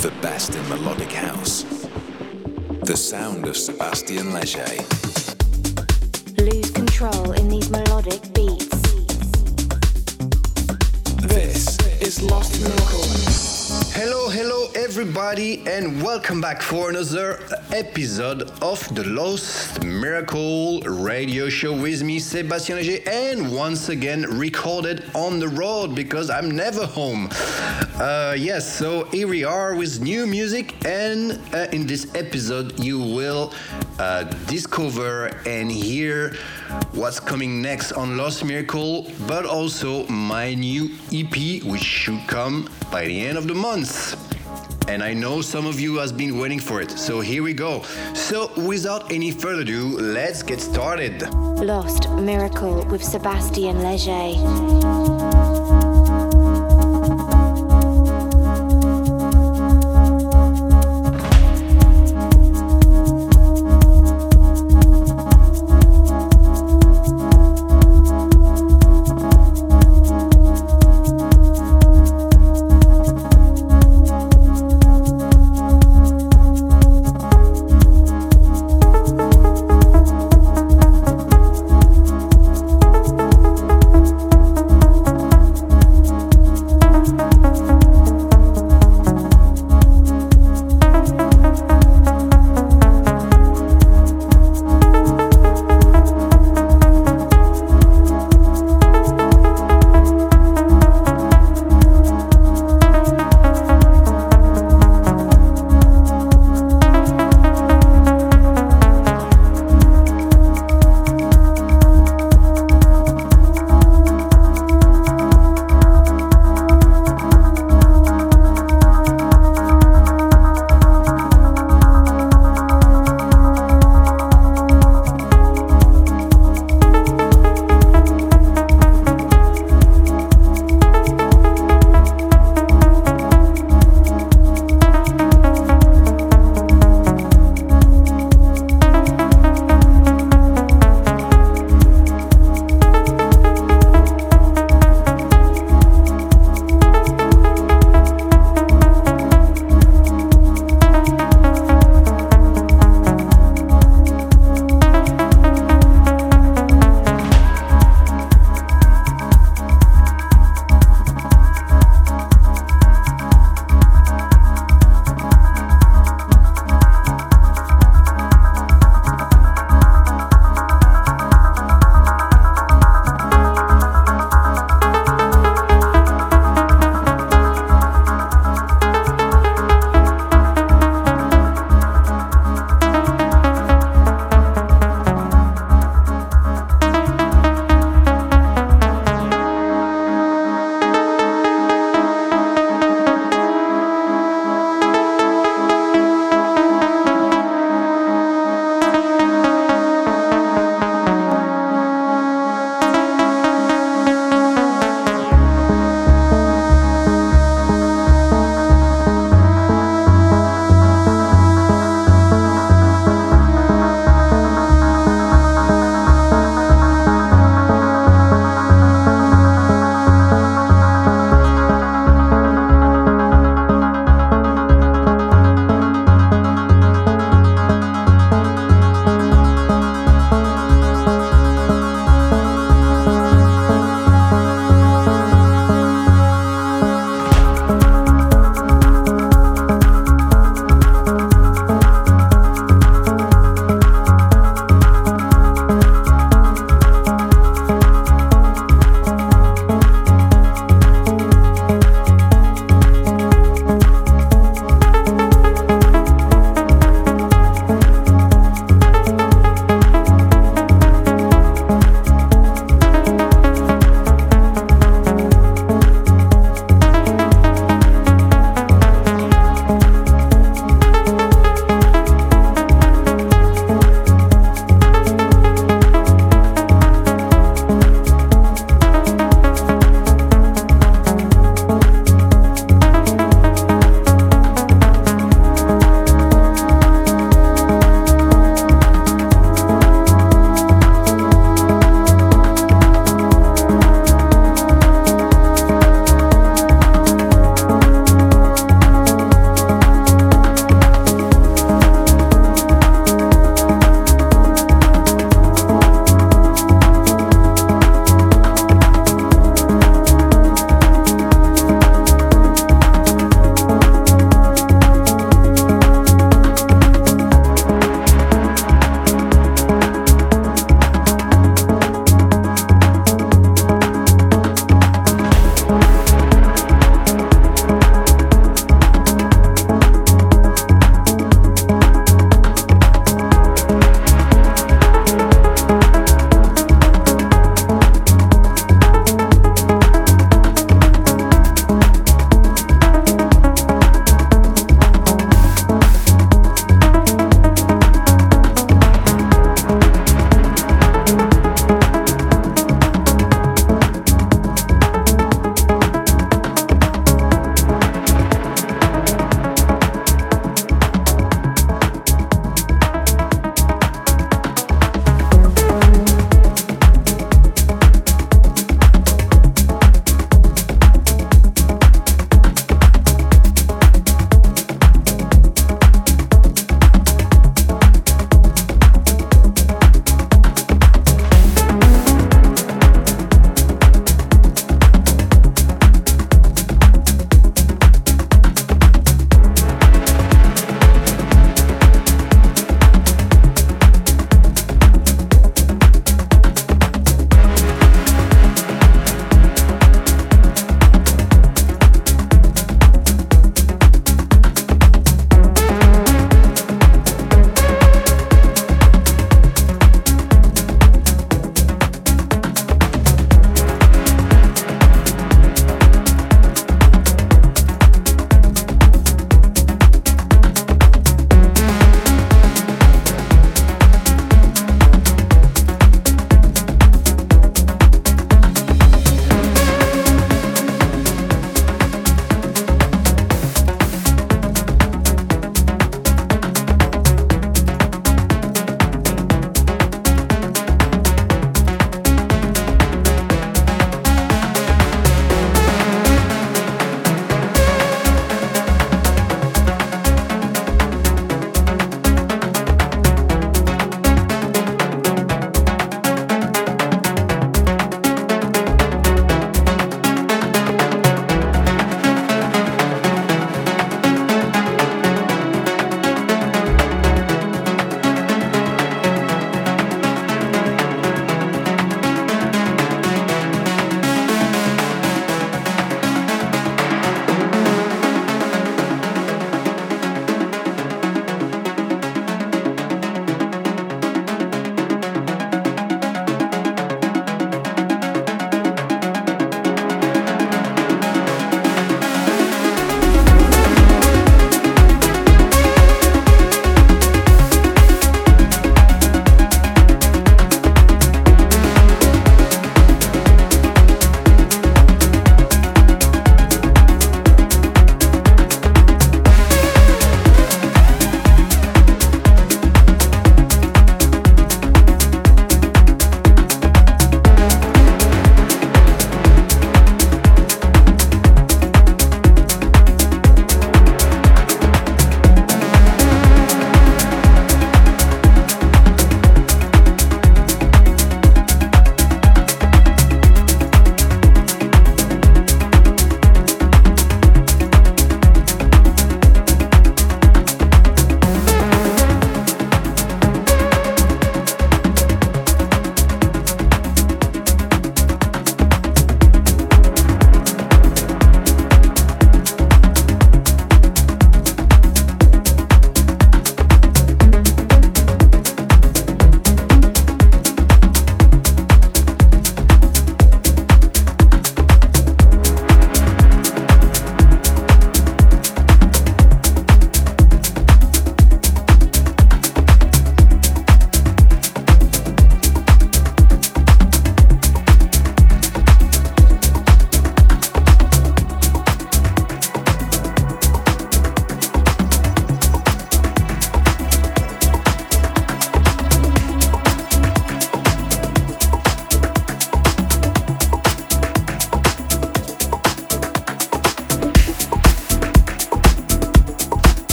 the best in melodic house. The sound of Sébastien Léger. Lose control in these melodic beats. This is Lost Miracle. Hello, hello, everybody, and welcome back for another episode of the Lost Miracle radio show with me, Sébastien Léger, and once again recorded on the road because I'm never home. Uh, yes, so here we are with new music, and uh, in this episode, you will uh, discover and hear what's coming next on Lost Miracle, but also my new EP, which should come by the end of the month. And I know some of you has been waiting for it. So here we go. So without any further ado, let's get started. Lost Miracle with Sébastien Léger.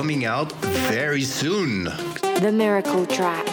Coming out very soon. The Miracle Track.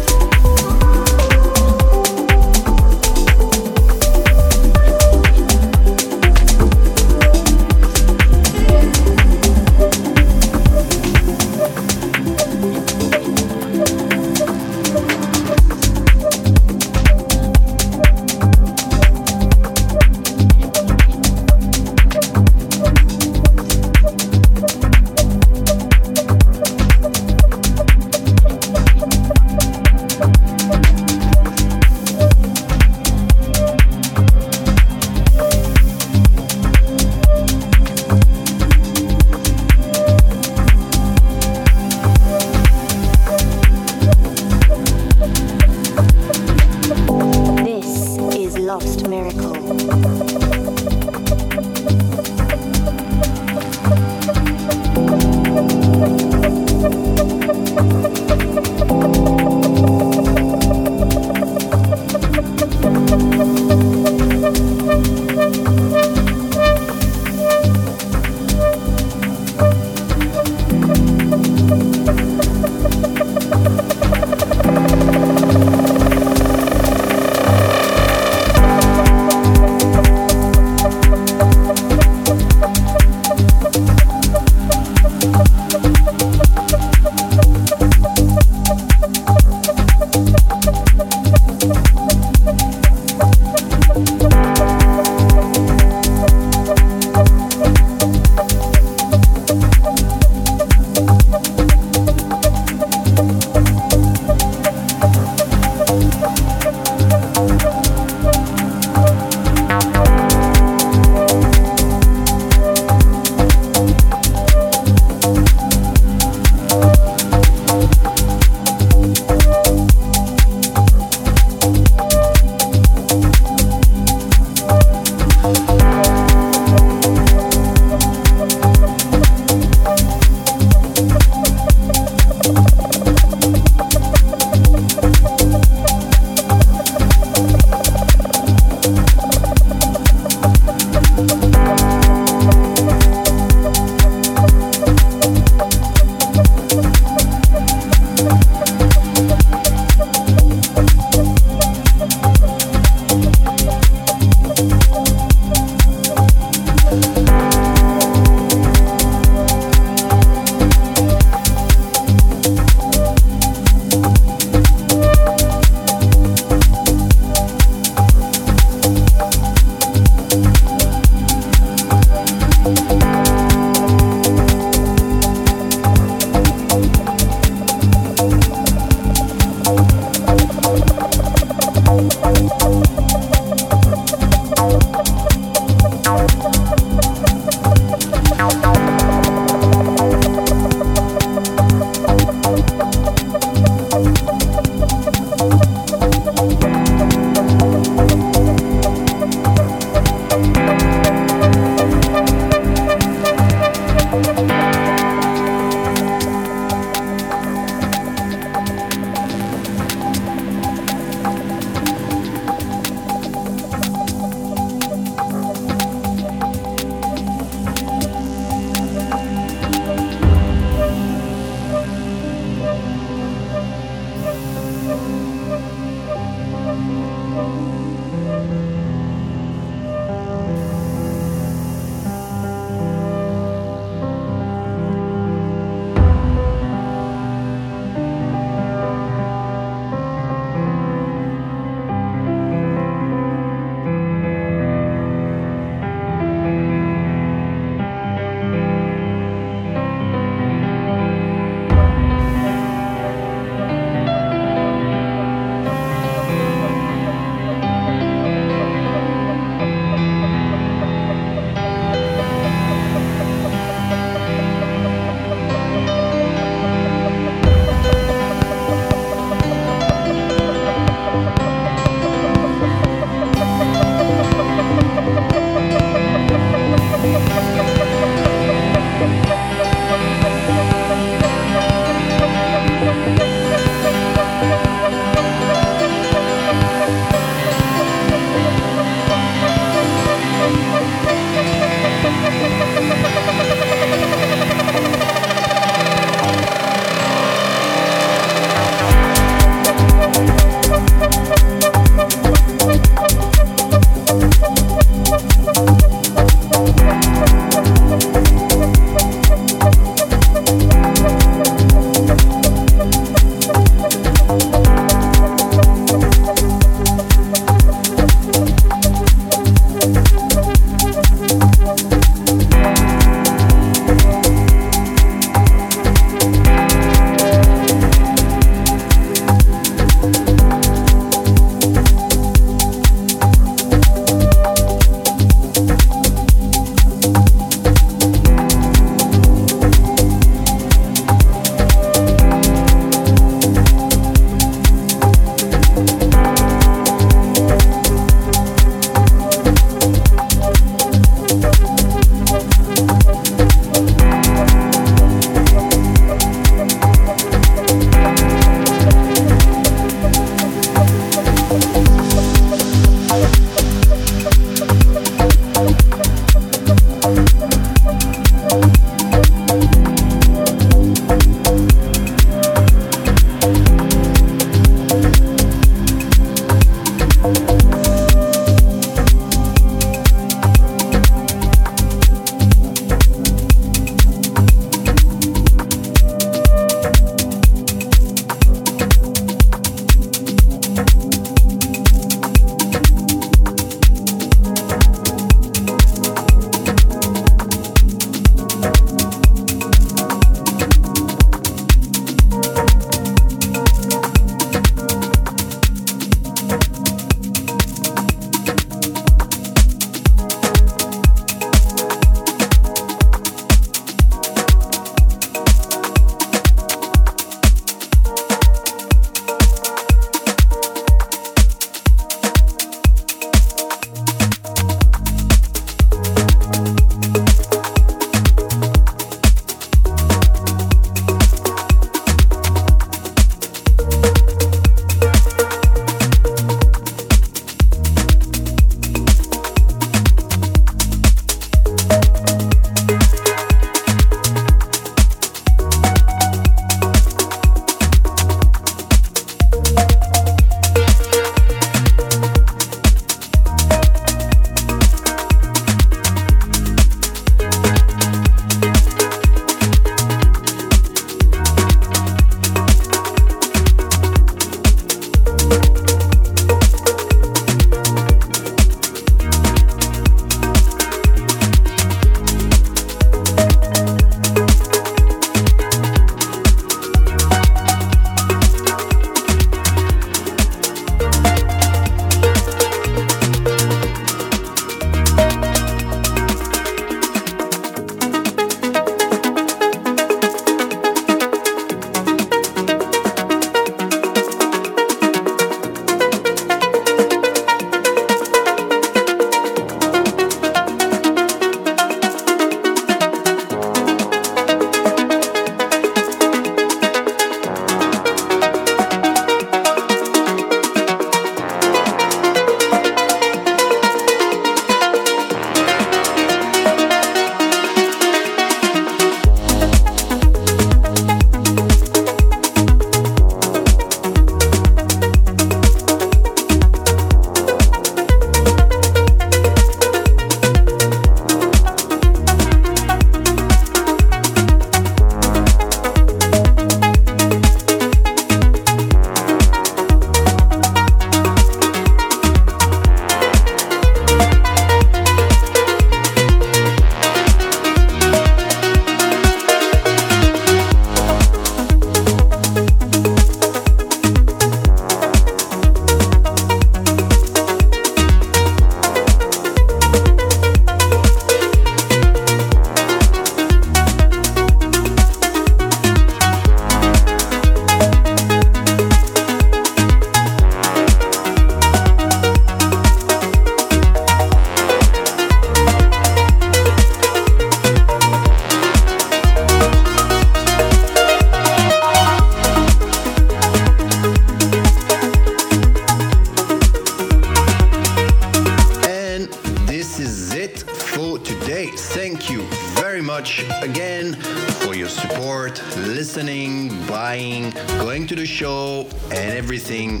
Everything.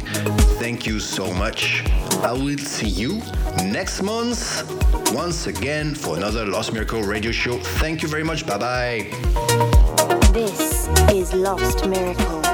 Thank you so much. I will see you next month once again for another Lost Miracle radio show. Thank you very much. Bye bye. This is Lost Miracle.